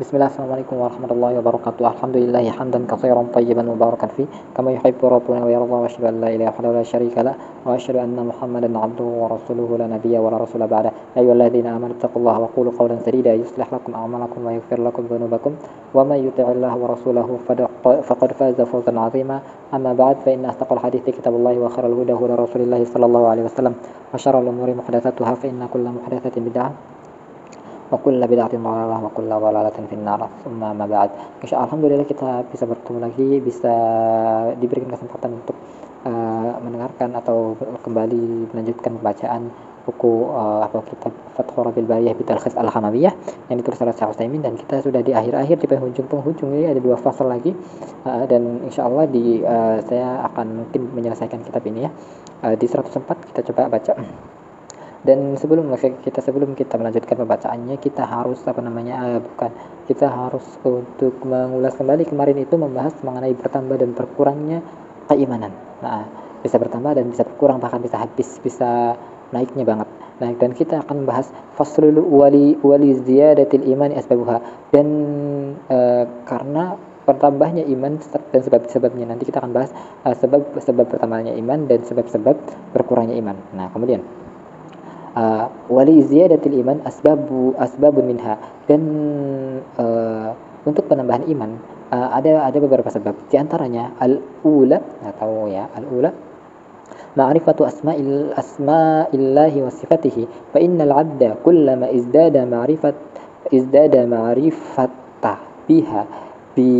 بسم الله السلام عليكم ورحمة الله وبركاته الحمد لله حمدا كثيرا طيبا مباركا فيه كما يحب ربنا ويرضى وأشهد أن لا إله إلا الله لا شريك له وأشهد أن محمدا عبده ورسوله لا نبي ولا رسول بعده يا أيها الذين آمنوا اتقوا الله وقولوا قولا سديدا يصلح لكم أعمالكم ويغفر لكم ذنوبكم ومن يطع الله ورسوله فقد فاز فوزا عظيما أما بعد فإن أصدق الحديث كتاب الله وخير الهدى هدى رسول الله صلى الله عليه وسلم وشر الأمور محدثاتها فإن كل محدثة بدعة wa kulla bid'atin dhalalah wa kulla dhalalatin finnar summa ma ba'd Insya Alhamdulillah kita bisa bertemu lagi bisa diberikan kesempatan untuk uh, mendengarkan atau kembali melanjutkan bacaan buku uh, atau kitab Fathur Rabil Bariyah Bitalkhis Al-Hamawiyah yang ditulis oleh Syekh Utsaimin dan kita sudah di akhir-akhir di penghujung-penghujung ini ada dua fase lagi. Uh, dan insya Allah di uh, saya akan mungkin menyelesaikan kitab ini ya. Uh, di 104 kita coba baca dan sebelum kita sebelum kita melanjutkan pembacaannya kita harus apa namanya uh, bukan kita harus untuk mengulas kembali. Kemarin itu membahas mengenai bertambah dan berkurangnya keimanan. Nah bisa bertambah dan bisa berkurang bahkan bisa habis bisa naiknya banget. Nah dan kita akan bahas faslul wali wali ziyadatil iman asbabuha. Dan uh, karena bertambahnya iman dan sebab-sebabnya. Nanti kita akan bahas uh, sebab sebab bertambahnya iman dan sebab-sebab berkurangnya iman. Nah kemudian Ah, wali ziyadatil iman asbabu asbabun minha. Dan uh, untuk penambahan iman uh, ada ada beberapa sebab. Di antaranya al ula atau ya al ula ma'rifatu asma'il asma'illahi wa sifatihi. Fa innal 'abda kullama izdada ma'rifat izdada ma'rifata biha bi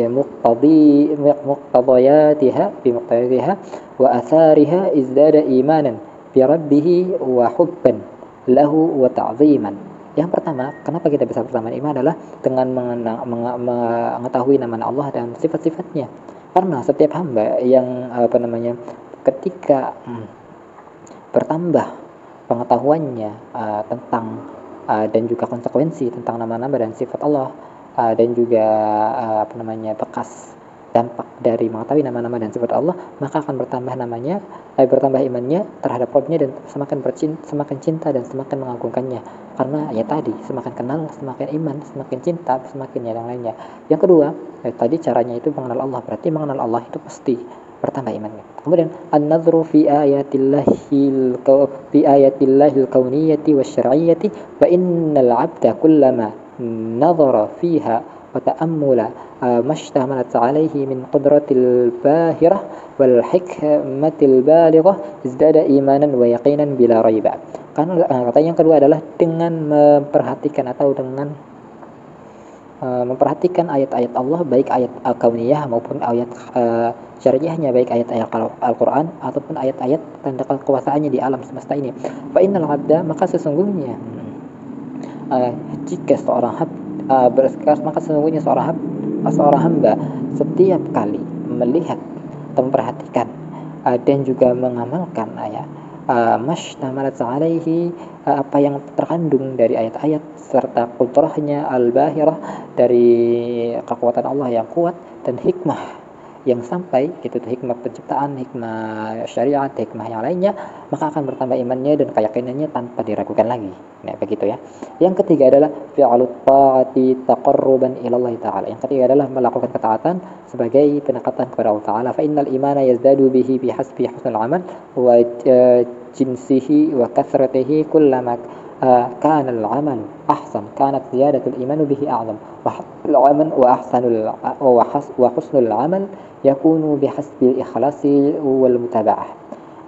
eh, muqtadi muqtadiyatiha bi muqtadiyatiha wa athariha izdada imanan birabbihi wa hubban lahu wa ta'ziman. Yang pertama, kenapa kita bisa bersama iman adalah dengan mengetahui nama Allah dan sifat-sifatnya. Karena setiap hamba yang apa namanya ketika hmm, bertambah pengetahuannya uh, tentang uh, dan juga konsekuensi tentang nama-nama dan sifat Allah uh, dan juga uh, apa namanya bekas dampak dari mengetahui nama-nama dan sifat Allah maka akan bertambah namanya eh, bertambah imannya terhadap Rabbnya dan semakin bercinta, semakin cinta dan semakin mengagungkannya. Karena ya tadi semakin kenal semakin iman semakin cinta semakin yang lainnya. Yang kedua eh, tadi caranya itu mengenal Allah. Berarti mengenal Allah itu pasti bertambah imannya. Kemudian an-nadhru fi ayatillahil fi ayatillahil kauniyati fa innal 'abda kullama nadhara fiha وتأمل ما اشتملت عليه من قدرة الباهرة والحكمة البالغة ازداد إيمانا ويقينا بلا ريب karena kata yang kedua adalah dengan memperhatikan atau dengan uh, memperhatikan ayat-ayat Allah baik ayat al-kauniyah maupun ayat uh, syariahnya baik ayat-ayat Al-Qur'an ataupun ayat-ayat tanda kekuasaannya di alam semesta ini. Fa innal 'abda maka sesungguhnya uh, jika seorang hamba uh, maka sesungguhnya seorang seorang hamba setiap kali melihat atau memperhatikan uh, dan juga mengamalkan ayat. Uh, mashtamalat alaihi apa yang terkandung dari ayat-ayat serta kulturahnya al-bahirah dari kekuatan Allah yang kuat dan hikmah yang sampai gitu hikmah penciptaan, hikmah syariat, hikmah yang lainnya, maka akan bertambah imannya dan keyakinannya tanpa diragukan lagi. Nah, begitu ya. Yang ketiga adalah fi'alut ta'ati taqarruban ila Allah taala. Yang ketiga adalah melakukan ketaatan sebagai pendekatan kepada Allah taala. Fa innal imana yazdadu bihi bihasbi husnul amal wa e, jinsihi wa kathratihi kullama كان العمل أحسن كانت زيادة الإيمان به أعظم. العمل وأحسن وحسن العمل يكون بحسب الإخلاص والمتابعة.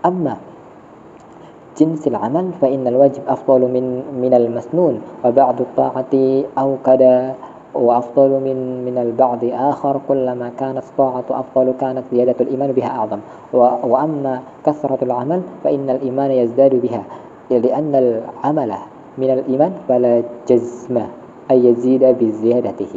أما جنس العمل فإن الواجب أفضل من من المسنون وبعد الطاعة أوكد وأفضل من من البعض آخر. كلما كانت الطاعة أفضل كانت زيادة الإيمان بها أعظم. وأما كثرة العمل فإن الإيمان يزداد بها. لأن العمل من الإيمان فلا جزم أن يزيد بزيادته.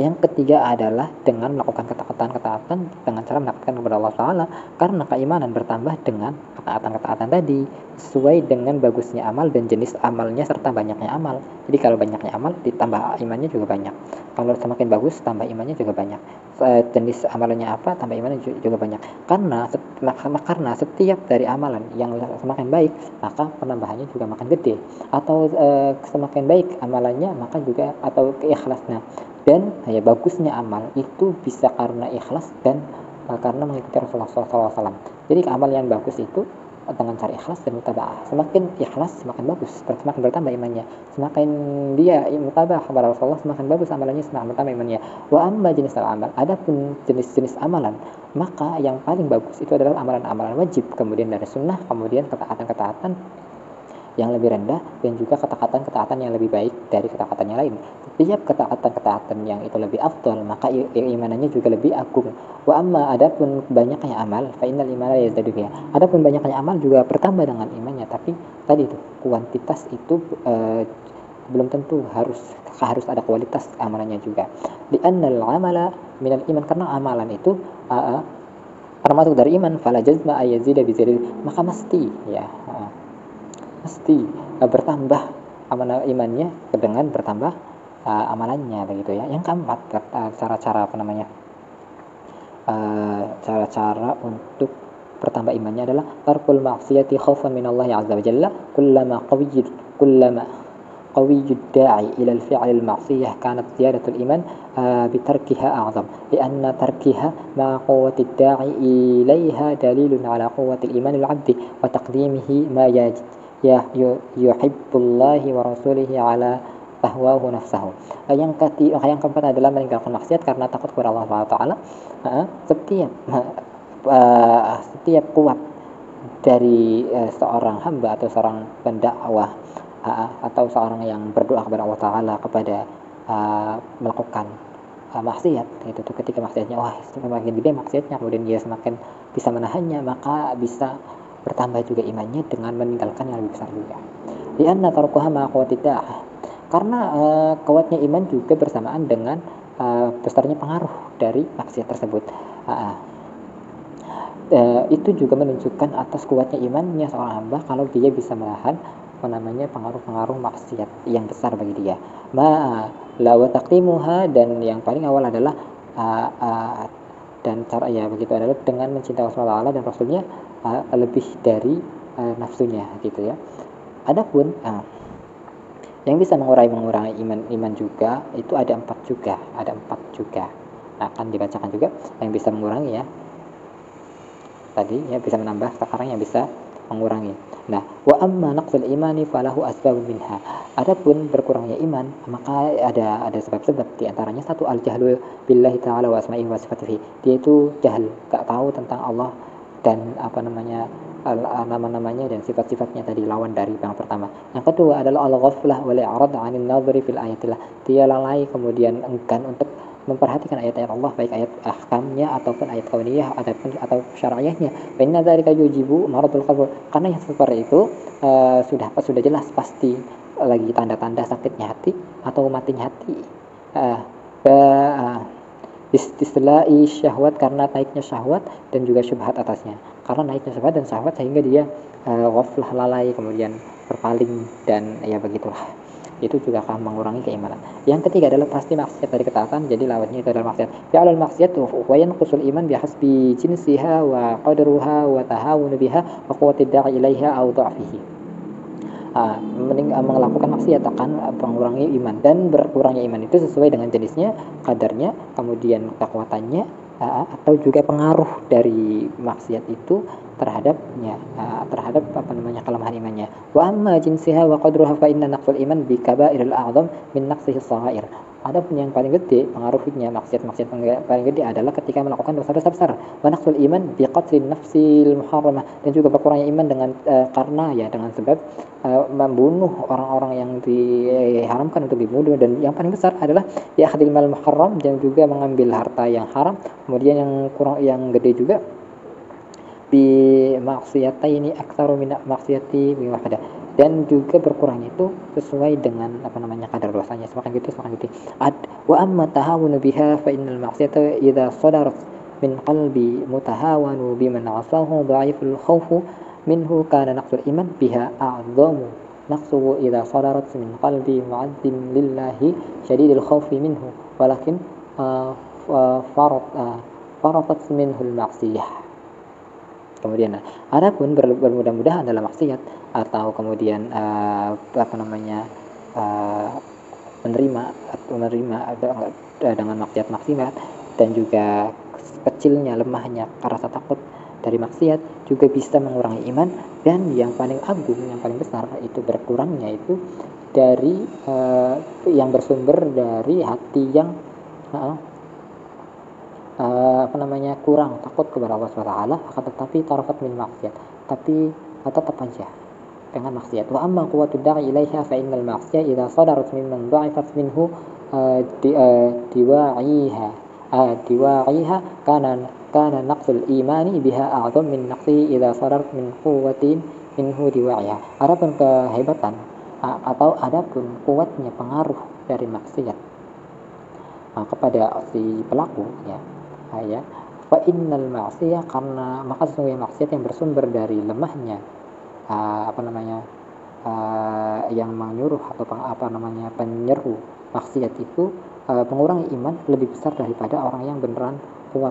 Yang ketiga adalah dengan melakukan ketaatan-ketaatan dengan cara mendapatkan kepada Allah Taala. Karena keimanan bertambah dengan ketaatan-ketaatan tadi sesuai dengan bagusnya amal dan jenis amalnya serta banyaknya amal. Jadi kalau banyaknya amal ditambah imannya juga banyak. Kalau semakin bagus tambah imannya juga banyak. Jenis amalannya apa tambah imannya juga banyak. Karena karena setiap dari amalan yang semakin baik maka penambahannya juga makin gede. Atau e, semakin baik amalannya maka juga atau keikhlasnya dan ya bagusnya amal itu bisa karena ikhlas dan uh, karena mengikuti Rasulullah SAW. Jadi amal yang bagus itu dengan cara ikhlas dan mutabah. Semakin ikhlas semakin bagus, semakin bertambah imannya. Semakin dia mutabah kepada Rasulullah semakin bagus amalannya, semakin bertambah imannya. Wa amma jenis amal, adapun jenis-jenis amalan, maka yang paling bagus itu adalah amalan-amalan wajib, kemudian dari sunnah, kemudian ketaatan-ketaatan yang lebih rendah dan juga ketaatan-ketaatan yang lebih baik dari ketaatan yang lain. Setiap ketaatan-ketaatan yang itu lebih afdol, maka imanannya juga lebih agung. Wa amma adapun banyaknya amal, fa innal imana yazdadu biha. Adapun banyaknya amal juga bertambah dengan imannya, tapi tadi itu kuantitas itu uh, belum tentu harus harus ada kualitas amalannya juga. Di annal amala minal iman karena amalan itu uh, termasuk dari iman fala jazma maka mesti ya pasti uh, bertambah amanah imannya dengan bertambah eh, uh, amalannya begitu ya. Yang keempat eh, cara-cara apa namanya? cara-cara uh, untuk bertambah imannya adalah tarkul maksiati khaufan min Allah azza wa jalla kullama qawiyyid kullama da'i ila al-fi'l al-ma'siyah kanat ziyadatu iman bi tarkiha a'zam li'anna tarkiha ma quwwati ad-da'i ilayha dalilun ala quwwati al-iman al-'abd wa taqdimihi ma yuhibbullahi wa rasulihi ala tahwahu nafsahu. Yang ketiga, yang keempat adalah meninggalkan maksiat karena takut kepada Allah Subhanahu taala. Setiap uh, setiap kuat dari seorang hamba atau seorang pendakwah atau seorang yang berdoa kepada Allah taala kepada uh, melakukan uh, maksiat itu tuh ketika maksiatnya wah semakin gede maksiatnya kemudian dia semakin bisa menahannya maka bisa bertambah juga imannya dengan meninggalkan yang lebih besar juga. Lianna tarkuha ma Karena uh, kuatnya iman juga bersamaan dengan uh, besarnya pengaruh dari maksiat tersebut. Uh, itu juga menunjukkan atas kuatnya imannya seorang hamba kalau dia bisa menahan apa namanya pengaruh-pengaruh maksiat yang besar bagi dia. Ma lawa taklimuha dan yang paling awal adalah dan cara ya begitu adalah dengan mencintai Allah dan Rasulnya uh, lebih dari uh, nafsunya gitu ya. Adapun uh, yang bisa mengurai mengurangi iman iman juga itu ada empat juga, ada empat juga akan dibacakan juga yang bisa mengurangi ya. Tadi ya bisa menambah sekarang yang bisa mengurangi. Nah, wa amma naqsul imani falahu asbab minha. Adapun berkurangnya iman, maka ada ada sebab-sebab di antaranya satu al jahlu billahi taala wa asma'ihi wa sifatihi. Itu jahil, gak tahu tentang Allah dan apa namanya nama-namanya dan sifat-sifatnya tadi lawan dari yang pertama. Yang kedua adalah al-ghaflah wal i'rad 'anil nadhri fil ayatillah. Dia lalai kemudian enggan untuk memperhatikan ayat-ayat Allah baik ayat ahkamnya ataupun ayat kauniyah ataupun atau syar'iyahnya. Fa inna dzalika yujibu maradul qabr. Karena yang seperti itu uh, sudah sudah jelas pasti lagi tanda-tanda sakitnya hati atau matinya hati. Uh, uh, istilai syahwat karena naiknya syahwat dan juga syubhat atasnya karena naiknya syahwat dan syahwat sehingga dia uh, ghaflah lalai kemudian berpaling dan ya begitulah itu juga akan mengurangi keimanan. Yang ketiga adalah pasti maksiat dari ketaatan, jadi lawannya itu adalah maksiat. Ya alal maksiat wa yanqusul iman bihasbi jinsiha wa qadruha wa tahawun biha wa quwwati da'i ilaiha aw dha'fihi uh, melakukan maksiat akan mengurangi iman dan berkurangnya iman itu sesuai dengan jenisnya, kadarnya, kemudian kekuatannya uh, atau juga pengaruh dari maksiat itu terhadapnya uh, terhadap apa namanya kelemahan imannya. Wa amma jinsiha wa qadruha fa inna naqsul iman bi kaba'iril a'zam min naqsihi shagha'ir. Adapun yang paling gede pengaruhnya maksiat-maksiat paling gede adalah ketika melakukan dosa-dosa besar. Wanaksul iman biqatlin nafsil muharramah dan juga berkurangnya iman dengan uh, karena ya dengan sebab uh, membunuh orang-orang yang diharamkan untuk dibunuh dan yang paling besar adalah ya mal muharram dan juga mengambil harta yang haram. Kemudian yang kurang yang gede juga bi maksiataini aktsaru min maksiati bi dan juga berkurang itu sesuai dengan apa namanya kadar dosanya. Semakin gitu semakin gitu. Ad wa amma tahawunu biha fa innal ma'siyata idza sadarat min qalbi mutahawanu biman asahu dha'iful khawfu minhu kana naqsul iman biha a'zamu naqsuhu idza sadarat min qalbi mu'azzim lillahi syadidul khawfi minhu. Walakin uh, farat uh, faratat minhu al-ma'siyah kemudian nah, adapun ber, bermudah-mudahan dalam maksiat atau kemudian uh, apa namanya uh, menerima menerima dengan maksiat maksiat dan juga kecilnya lemahnya rasa takut dari maksiat juga bisa mengurangi iman dan yang paling agung yang paling besar itu berkurangnya itu dari uh, yang bersumber dari hati yang uh, uh, apa namanya kurang takut kepada Allah SWT akan tetapi tarafat min maksiat. Tapi tetap aja dengan maksiat. Wa amma quwwatu da'i ilaiha fa innal maksiyah idza sadarat mimman dha'ifat minhu uh, di, diwa'iha diwa'iha kana kana naqsul imani biha a'zam min naqsi idza sadarat min quwwatin minhu diwa'iha. Adapun kehebatan uh, atau adapun kuatnya pengaruh dari maksiat kepada si pelaku ya ya. Fa innal ma'siyah karena maka sesungguhnya maksiat yang bersumber dari lemahnya. Uh, apa namanya? Uh, yang menyuruh atau apa namanya penyeru maksiat itu uh, mengurangi iman lebih besar daripada orang yang beneran kuat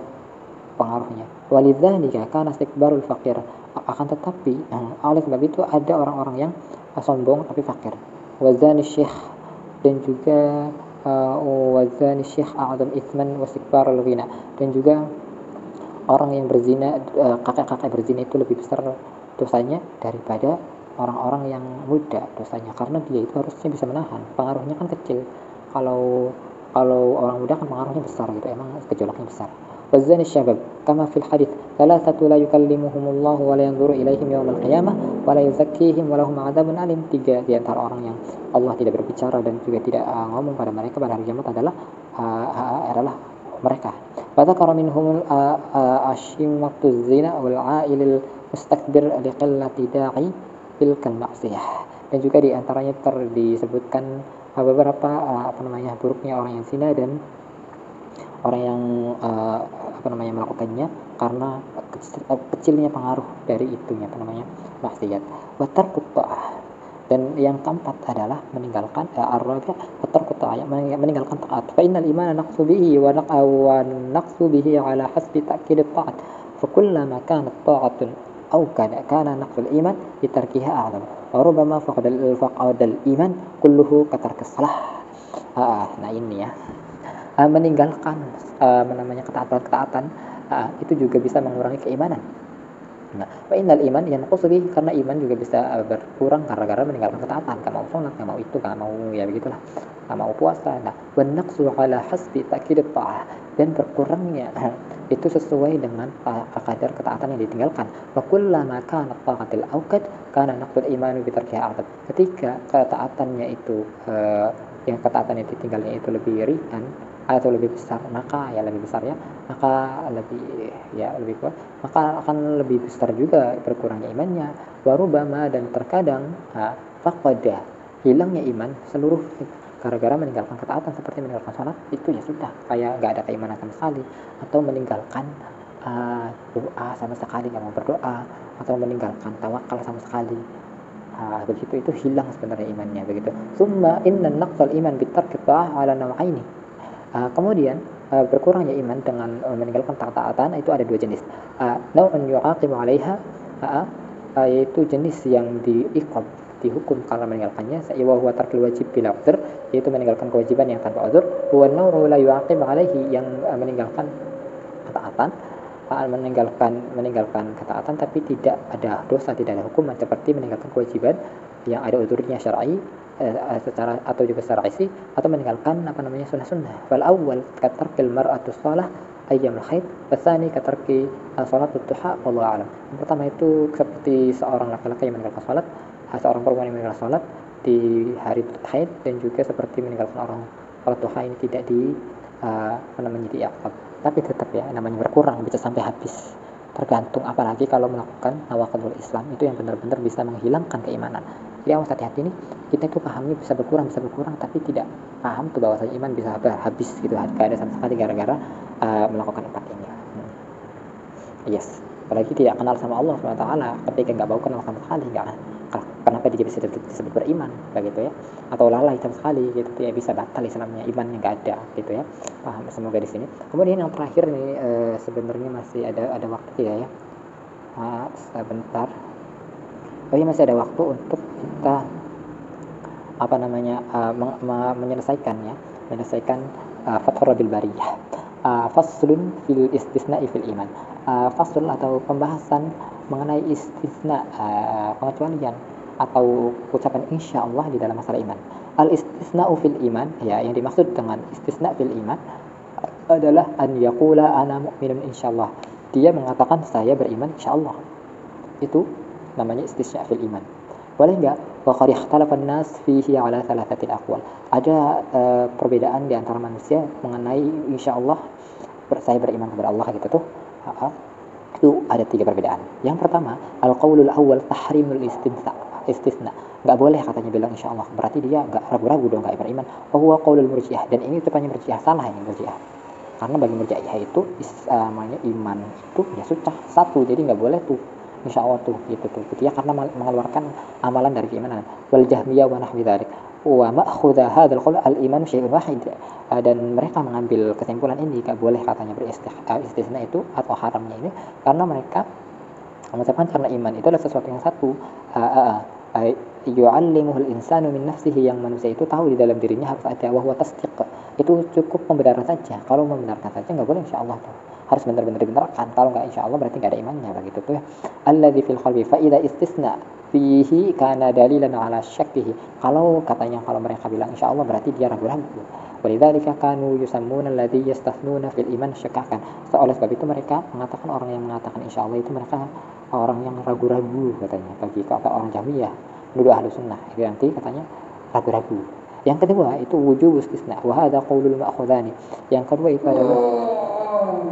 pengaruhnya. Walidzalika kana istikbarul fakir akan tetapi uh, oleh sebab itu ada orang-orang yang sombong tapi fakir. Wazani syekh dan juga wazani syekh a'zam ithman wa istikbar al-ghina. Dan juga orang yang berzina kakek-kakek berzina itu lebih besar dosanya daripada orang-orang yang muda dosanya. Karena dia itu harusnya bisa menahan. Pengaruhnya kan kecil. Kalau kalau orang muda kan pengaruhnya besar gitu. Emang gejolaknya besar والزاني الشباب كما في الحديث ثلاثة لا يكلمهم الله ولا ينظر إليهم يوم القيامة ولا يزكيهم ولهم عذاب أليم tiga di antara orang yang Allah tidak berbicara dan juga tidak uh, ngomong pada mereka pada hari kiamat adalah uh, uh, adalah mereka. فذكر منهم أشيمة الزنا والعائل المستكبر لقلة داعي تلك المعصية dan juga di antaranya ter disebutkan beberapa apa namanya buruknya orang yang zina dan orang yang uh, apa namanya melakukannya karena kecilnya pengaruh dari itunya apa namanya maksiat wa ta'ah dan yang keempat adalah meninggalkan uh, ar-rabi' wa ta'ah meninggalkan taat fa innal imana naqsu bihi wa wa naqsu bihi ala hasbi ta'kid ta'at fa kullama kanat ta'atun أو كان كان نقص الإيمان بتركها أعظم وربما فقد فقد الإيمان كله كترك الصلاة آه nah ini ya uh, meninggalkan uh, namanya ketaatan-ketaatan uh, itu juga bisa mengurangi keimanan. Nah, wa innal iman yang bih karena iman juga bisa berkurang gara-gara meninggalkan ketaatan, gak mau sholat, gak mau itu, gak mau ya begitulah, gak mau puasa. Nah, naqsu ala hasbi takid ta'ah dan berkurangnya itu sesuai dengan uh, kadar ketaatan yang ditinggalkan. Wa kullama kana ta'atil awqad kana naqsul iman bi tarkiha Ketika ketaatannya itu uh, yang ketaatan yang ditinggalnya itu lebih ringan, atau lebih besar maka ya lebih besar ya maka lebih ya lebih kuat maka akan lebih besar juga berkurangnya imannya. Warubama dan terkadang fakoda hilangnya iman seluruh gara-gara meninggalkan ketaatan seperti meninggalkan sholat itu ya sudah kayak nggak ada keimanan sama sekali. Atau meninggalkan uh, doa sama sekali nggak mau berdoa. Atau meninggalkan tawakal sama sekali uh, begitu itu hilang sebenarnya imannya begitu. Summa inna naqsal iman bitarki ala nawaini. Uh, kemudian uh, berkurangnya iman dengan uh, meninggalkan taat-taatan itu ada dua jenis. Uh, Nau'un yu'aqibu 'alaiha uh, uh, yaitu jenis yang diiqab dihukum karena meninggalkannya wa huwa tarkul wajib bila udhr yaitu meninggalkan kewajiban yang tanpa udhr wa nawru la yu'aqib 'alaihi yang uh, meninggalkan ketaatan uh, meninggalkan meninggalkan ketaatan tapi tidak ada dosa tidak ada hukuman seperti meninggalkan kewajiban yang ada udhurnya syar'i eh, secara atau juga secara isi atau meninggalkan apa namanya sunnah-sunnah. Wal awal katarkil mar'atu shalah ayyam haid, wasani katarki salat duha wallahu alam. Yang pertama itu seperti seorang laki-laki yang meninggalkan salat, seorang perempuan yang meninggalkan salat di hari haid dan juga seperti meninggalkan orang salat duha ini tidak di uh, apa namanya. Tapi tetap ya namanya berkurang bisa sampai habis. Tergantung apalagi kalau melakukan nawakidul Islam itu yang benar-benar bisa menghilangkan keimanan. Jadi harus hati-hati nih. Kita itu pahamnya bisa berkurang bisa berkurang tapi tidak paham tuh bahwa iman bisa habis gitu. Gak ada sama sekali gara-gara uh, melakukan empat ini. Hmm. yes. Apalagi tidak kenal sama Allah SWT ketika nggak bau kenal sama sekali nggak kenapa dia bisa disebut beriman begitu ya? Atau lalai sama sekali gitu ya. Bisa batal Islamnya imannya nggak ada gitu ya. Paham? Semoga di sini. Kemudian yang terakhir nih e, sebenarnya masih ada ada waktu tidak ya. Ah, sebentar. Oh iya masih ada waktu untuk kita apa namanya uh, menyelesaikan ya. Menyelesaikan uh, Fathur Rabil Bariyah uh, faslun fil istisna fil iman. Uh, faslun atau pembahasan mengenai istisna uh, pengecualian atau ucapan insya Allah di dalam masalah iman. Al istisna fil iman ya yang dimaksud dengan istisna fil iman adalah an yaqula ana mu'minun insyaallah. Dia mengatakan saya beriman insyaallah. Itu namanya istisya fil iman. Boleh enggak wa qad ikhtalafa an-nas fihi ala thalathati aqwal. Ada uh, perbedaan di antara manusia mengenai insyaallah saya beriman kepada Allah gitu tuh. Uh, itu ada tiga perbedaan. Yang pertama al-qaulul awwal tahrimul istisna istisna. Nggak boleh katanya bilang insya Allah berarti dia nggak ragu-ragu dong nggak beriman. Oh huwa qaulul murjiah. Dan ini tepatnya murjiah salah ini murjiah. Karena bagi murjiah itu namanya iman itu ya sudah satu. Jadi nggak boleh tuh insya Allah tuh gitu tuh. Gitu ya karena mengeluarkan amalan dari keimanan. Wal jahmiyah wa nahwi dzalik wa ma'khudha hadzal qaul al iman syai'un wahid. Dan mereka mengambil kesimpulan ini gak boleh katanya beristisna itu atau haramnya ini. Karena mereka mengucapkan karena iman itu adalah sesuatu yang satu. Yu'allimuhul insanu min nafsihi yang manusia itu tahu di dalam dirinya harus ada wahwa tasdiq. Itu cukup pembenaran saja. Kalau membenarkan saja nggak boleh insya Allah tuh. Harus benar-benar dibenarkan. Kalau nggak insya Allah berarti nggak ada imannya begitu tuh ya. Alladzi fil qalbi fa istisna fihi kana dalilan ala syakkihi. Kalau katanya kalau mereka bilang insya Allah berarti dia ragu-ragu. Walidzalika kanu yusammuna alladhi yastathnuna fil iman syakkakan. So, oleh sebab itu mereka mengatakan orang yang mengatakan insya Allah itu mereka orang yang ragu-ragu katanya. Bagi kata orang Jahmiyah nuduh ahlu sunnah. Itu nanti katanya ragu-ragu. Yang kedua itu wujub istisna. Wa hadha qaulul ma'khudhani. Yang kedua itu adalah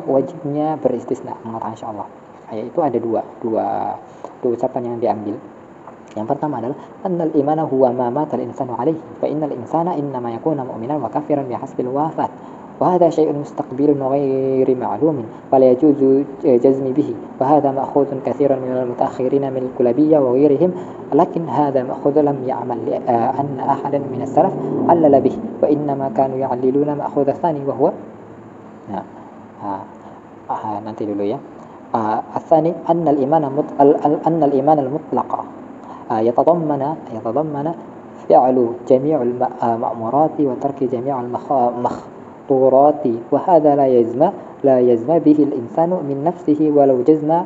wajibnya beristisna. Mengatakan insyaallah ya itu ada dua dua dua ucapan yang diambil ذكرتم عنه أن الإيمان هو ما مات الإنسان عليه فإن الإنسان إنما يكون مؤمنا وكافرا بحسب الوافات وهذا شيء مستقبل وغير معلوم ولا يجوز جزم به وهذا مأخوذ كثيرا من المتأخرين من الكلابية وغيرهم لكن هذا مأخوذ لم يعمل أن أحدا من السلف علل به وإنما كانوا يعللون مأخوذ الثاني وهو نعم آه. آه. ننتهي dulu آه، الثاني أن الإيمان أن الإيمان المطلق يتضمن يتضمن فعل جميع المأمورات وترك جميع المخطورات وهذا لا يزم لا يزم به الإنسان من نفسه ولو جزم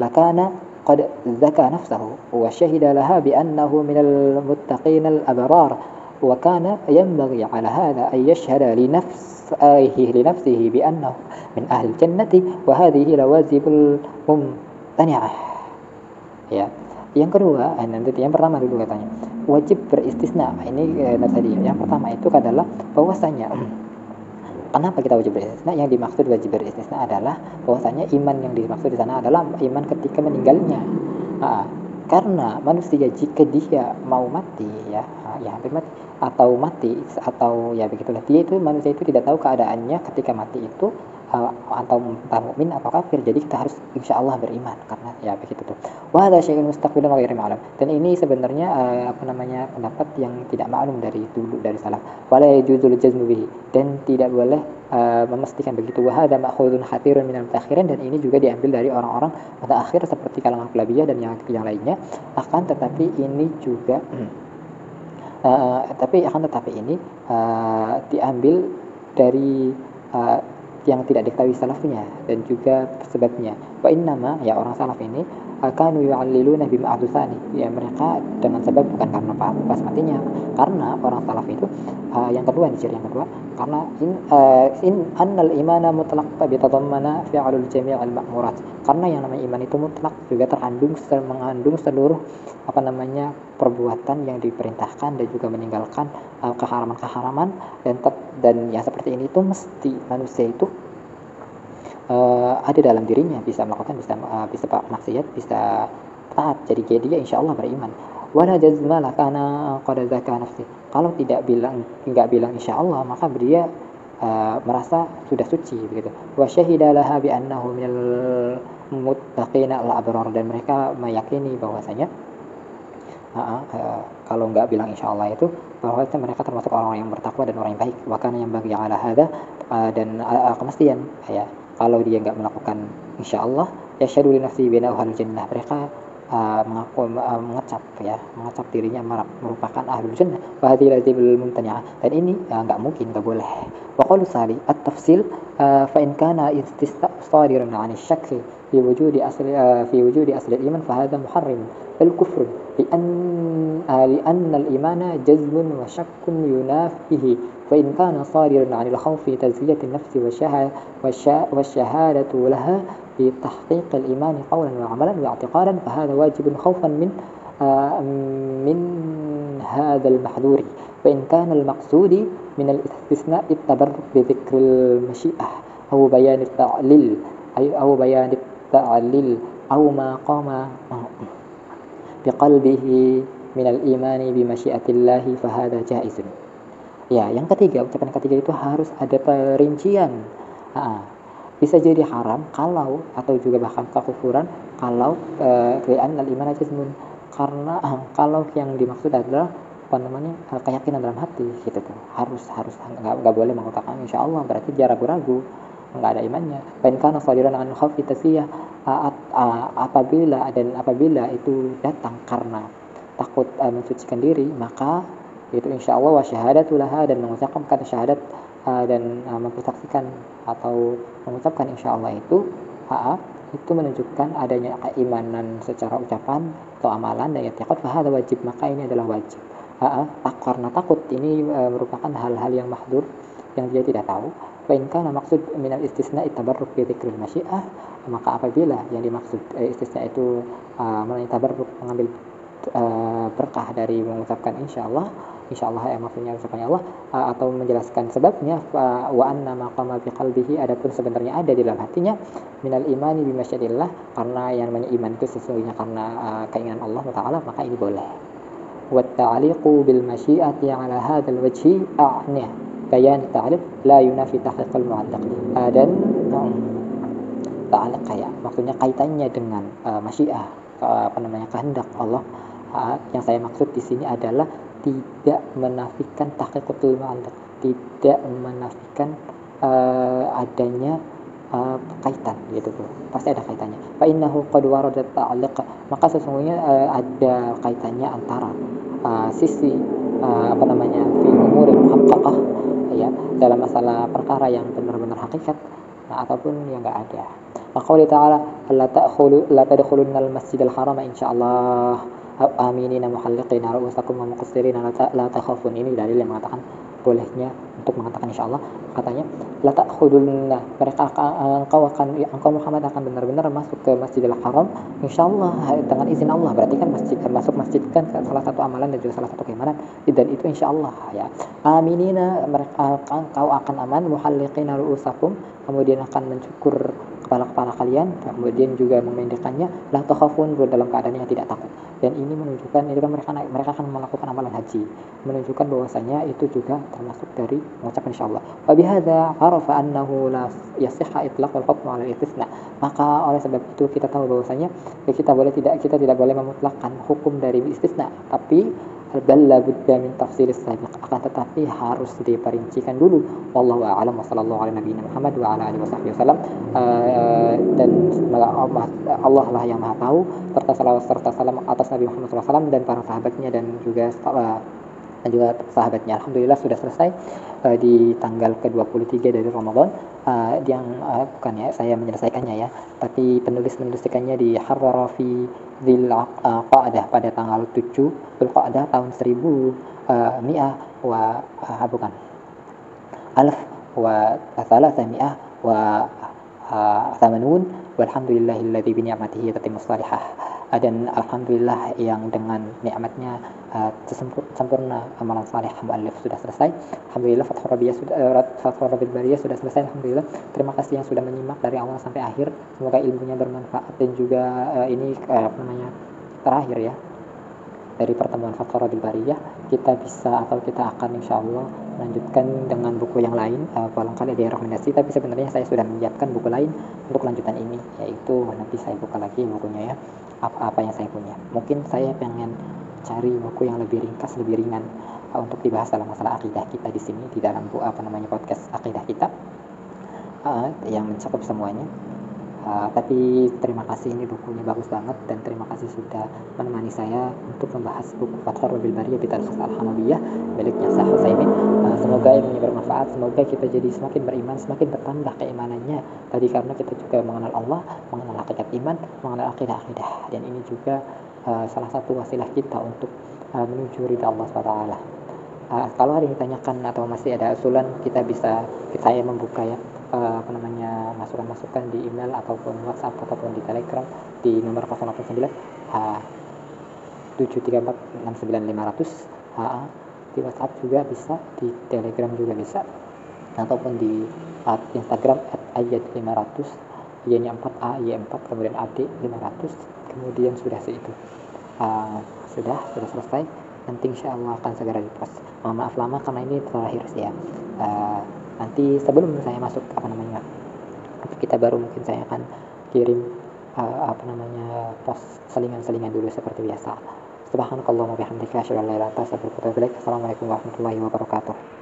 لكان قد زكى نفسه. وشهد لها بأنه من المتقين الأبرار. وكان ينبغي على هذا أن يشهد لنفسه لنفسه بأنه ahli jannati wa hadhihi lawazibul mumtani'ah ya yang kedua eh, nanti yang pertama dulu katanya wajib beristisna ini eh, tadi yang pertama itu adalah bahwasanya Kenapa kita wajib beristisna? Yang dimaksud wajib beristisna adalah bahwasanya iman yang dimaksud di sana adalah iman ketika meninggalnya. Nah, karena manusia jika dia mau mati ya, ya hampir mati atau mati atau ya begitulah dia itu manusia itu tidak tahu keadaannya ketika mati itu atau entah mukmin atau kafir jadi kita harus insya Allah beriman karena ya begitu tuh. Wah ada syai'un mustaqbilan wa malam dan ini sebenarnya uh, apa namanya pendapat yang tidak maklum dari dulu dari salaf. Wala yajuzul jazmu bihi. Dan tidak boleh uh, memastikan begitu. Wa hadza ma'khudun hatirun minal mutakhirin. Dan ini juga diambil dari orang-orang mutaakhir seperti kalangan Kulabiyah dan yang yang lainnya. Akan tetapi ini juga uh, tapi akan tetapi ini uh, diambil dari yang tidak diketahui salafnya dan juga sebabnya. Wa nama ya orang salaf ini akan yu'alliluna bima ahdutsani. Ya mereka dengan sebab bukan karena pas matinya. Karena orang salaf itu uh, yang kedua nih yang kedua karena in uh, in annal imana mutlaq bitadammana fi'alul jami' al ma'murat. Karena yang namanya iman itu mutlak juga terkandung mengandung seluruh apa namanya perbuatan yang diperintahkan dan juga meninggalkan uh, keharaman-keharaman dan dan yang seperti ini itu mesti manusia itu uh, ada dalam dirinya bisa melakukan bisa uh, bisa maksiat bisa taat. Jadi dia insya Allah beriman. Wala jazma lakana qad zaka nafsi. Kalau tidak bilang enggak bilang insya Allah maka dia uh, merasa sudah suci begitu. Wa syahida laha bi annahu minal muttaqina al abrar. Dan mereka meyakini bahwasanya uh, uh, kalau enggak bilang insya Allah itu bahwa mereka termasuk orang yang bertakwa dan orang yang baik. Bahkan yang bagi ala hada uh, dan uh, kemestian ya kalau dia nggak melakukan insya Allah ya syaduli nafsi binauhan jannah. Mereka uh, mengaku uh, mengecap ya mengecap dirinya merupakan ahlul jannah. Bahati lazimul mumtani'ah dan ini ah, nggak uh, mungkin nggak boleh. Wa qalu sali at tafsil uh, fa in kana istisqadirun 'an syakki fi wujudi asli uh, fi wujudi asli iman fa hadha muharrim bal kufr li an uh, li anna al imana jazmun wa syakkun yunafihi فإن كان صادرا عن الخوف تزكية النفس والشهادة لها في تحقيق الإيمان قولا وعملا واعتقادا فهذا واجب خوفا من آه، من هذا المحذور. وإن كان المقصود من الاستثناء التبرك بذكر المشيئة أو بيان التعليل أو بيان التعليل أو ما قام بقلبه من الإيمان بمشيئة الله فهذا جائز. Ya, yang ketiga, ucapan ketiga itu harus ada perincian. bisa jadi haram kalau atau juga bahkan kekufuran kalau keadaan uh, iman jazmun karena uh, kalau yang dimaksud adalah apa namanya uh, keyakinan dalam hati gitu tuh. Harus harus nggak boleh mengatakan insya Allah berarti dia ragu-ragu nggak ada imannya. Dan karena sadiran an uh, uh, apabila dan apabila itu datang karena takut uh, mensucikan diri maka itu insya Allah wa syahadatulah dan mengucapkan kata syahadat dan uh, mempersaksikan atau mengucapkan insya Allah itu ha, itu menunjukkan adanya keimanan secara ucapan atau amalan dan i'tiqad. Fahada wajib maka ini adalah wajib. Ha, tak karena takut. Ini e, merupakan hal-hal yang mahdur yang dia tidak tahu. Wa in kana maksud minal istisna tabarruk bi dzikril masyiah maka apabila yang dimaksud e, istisna itu uh, mengambil uh, berkah dari mengucapkan insyaallah insyaallah ya maksudnya ucapannya Allah uh, atau menjelaskan sebabnya uh, wa anna maqama fi qalbihi adapun sebenarnya ada di dalam hatinya minal imani bi karena yang namanya iman itu sesungguhnya karena uh, keinginan Allah taala maka ini boleh. Wa ta'liqu bil masyiati ala hadzal wajhi a'ni bayan ta'liq la yunafi tahqiq al mu'allaq dan um, ta'liq kayak maksudnya kaitannya dengan uh, masyiah apa namanya kehendak Allah. Uh, yang saya maksud di sini adalah tidak menafikan tahqiqatul mu'allaq tidak menafikan uh, adanya uh, kaitan gitu tuh pasti ada kaitannya. Fa innahu qad warada maka sesungguhnya uh, ada kaitannya antara uh, sisi uh, apa namanya fi umuri muhaqqaqah ya dalam masalah perkara yang benar-benar hakikat nah, ataupun yang enggak ada. Maka Allah Ta'ala la ta'khulu la tadkhulunnal masjidal harama insyaallah aminina muhalliqina ru'usakum wa muqassirina. La takhafun. Ini dalil yang mengatakan bolehnya untuk mengatakan insya Allah katanya la ta'khudunna. Mereka akan, engkau akan engkau Muhammad akan benar-benar masuk ke Masjidil Haram insya Allah dengan izin Allah. Berarti kan masjid masuk masjid kan salah satu amalan dan juga salah satu keimanan. Dan itu insya Allah ya. Aminina mereka engkau akan aman. Muhalliqina ru'usakum. Kemudian akan mencukur kepala-kepala kalian kemudian juga memendekkannya la takhafun dalam keadaan yang tidak takut. Dan ini menunjukkan itu kan mereka mereka akan melakukan amalan haji. Menunjukkan bahwasanya itu juga termasuk dari mengucapkan insyaallah. Wa bihadza arafa annahu la yasihha itlaq al hukm istisna. Maka oleh sebab itu kita tahu bahwasanya kita boleh tidak kita tidak boleh memutlakkan hukum dari istisna. Tapi bal budda min tafsir sabiq akan tetapi harus diperincikan dulu. Wallahu a'lam. Wa sallallahu ala nabiyina Muhammad wa ala alihi wasallam uh, dan Allah lah yang Maha tahu serta serta salam atas Nabi Muhammad SAW dan para sahabatnya dan juga uh, dan juga sahabatnya. Alhamdulillah sudah selesai uh, di tanggal ke-23 dari Ramadan. Uh, yang uh, bukan ya saya menyelesaikannya ya. Tapi penulis menuliskannya di Harrara fi Dzil Qa'dah pada tanggal 7 Dzul Qa'dah tahun 1000 uh, mi'ah wa uh, bukan alf wa thalatha mi'ah wa uh, thamanun walhamdulillahilladzi bi ni'matihi tatimmus salihah. Dan alhamdulillah yang dengan nikmatnya uh, sempurna amalan saleh muallif sudah selesai. Alhamdulillah fathur rabiyyah sudah uh, fathur rabiyyah sudah selesai alhamdulillah. Terima kasih yang sudah menyimak dari awal sampai akhir. Semoga ilmunya bermanfaat dan juga uh, ini uh, apa namanya terakhir ya dari pertemuan Faktor Bil Bariyah kita bisa atau kita akan insya Allah melanjutkan dengan buku yang lain uh, barangkali ada rekomendasi. Tapi sebenarnya saya sudah menyiapkan buku lain untuk lanjutan ini yaitu nanti saya buka lagi bukunya ya apa-apa yang saya punya. Mungkin saya pengen cari buku yang lebih ringkas lebih ringan uh, untuk dibahas dalam masalah akidah kita di sini di dalam buku apa namanya podcast akidah kita. Uh, yang mencakup semuanya Uh, tapi terima kasih ini bukunya bagus banget dan terima kasih sudah menemani saya untuk membahas buku Fathur Bil Bariyah Bitar Al-Hamawiyah miliknya Sah Husaimin. Uh, semoga ini bermanfaat, semoga kita jadi semakin beriman, semakin bertambah keimanannya. Tadi karena kita juga mengenal Allah, mengenal hakikat iman, mengenal akidah-akidah dan ini juga uh, salah satu wasilah kita untuk uh, menuju ridha Allah SWT. Uh, kalau ada yang ditanyakan atau masih ada usulan, kita bisa saya membuka ya uh, apa namanya masukan-masukan di email ataupun WhatsApp ataupun di Telegram di nomor 089 uh, 734 uh, di WhatsApp juga bisa di Telegram juga bisa ataupun di Instagram at ayat 500 y 4 A Y 4 kemudian AD 500 kemudian sudah itu uh, sudah sudah selesai. Nanti insya Allah akan segera dipost. Oh, maaf lama karena ini terakhir sih ya. Uh, nanti sebelum saya masuk apa namanya kita baru mungkin saya akan kirim uh, apa namanya pos selingan-selingan dulu seperti biasa. Subhanakallahumma bihamdika asyhadu an la ilaha illa anta astaghfiruka wa atubu ilaik assalamualaikum warahmatullahi wabarakatuh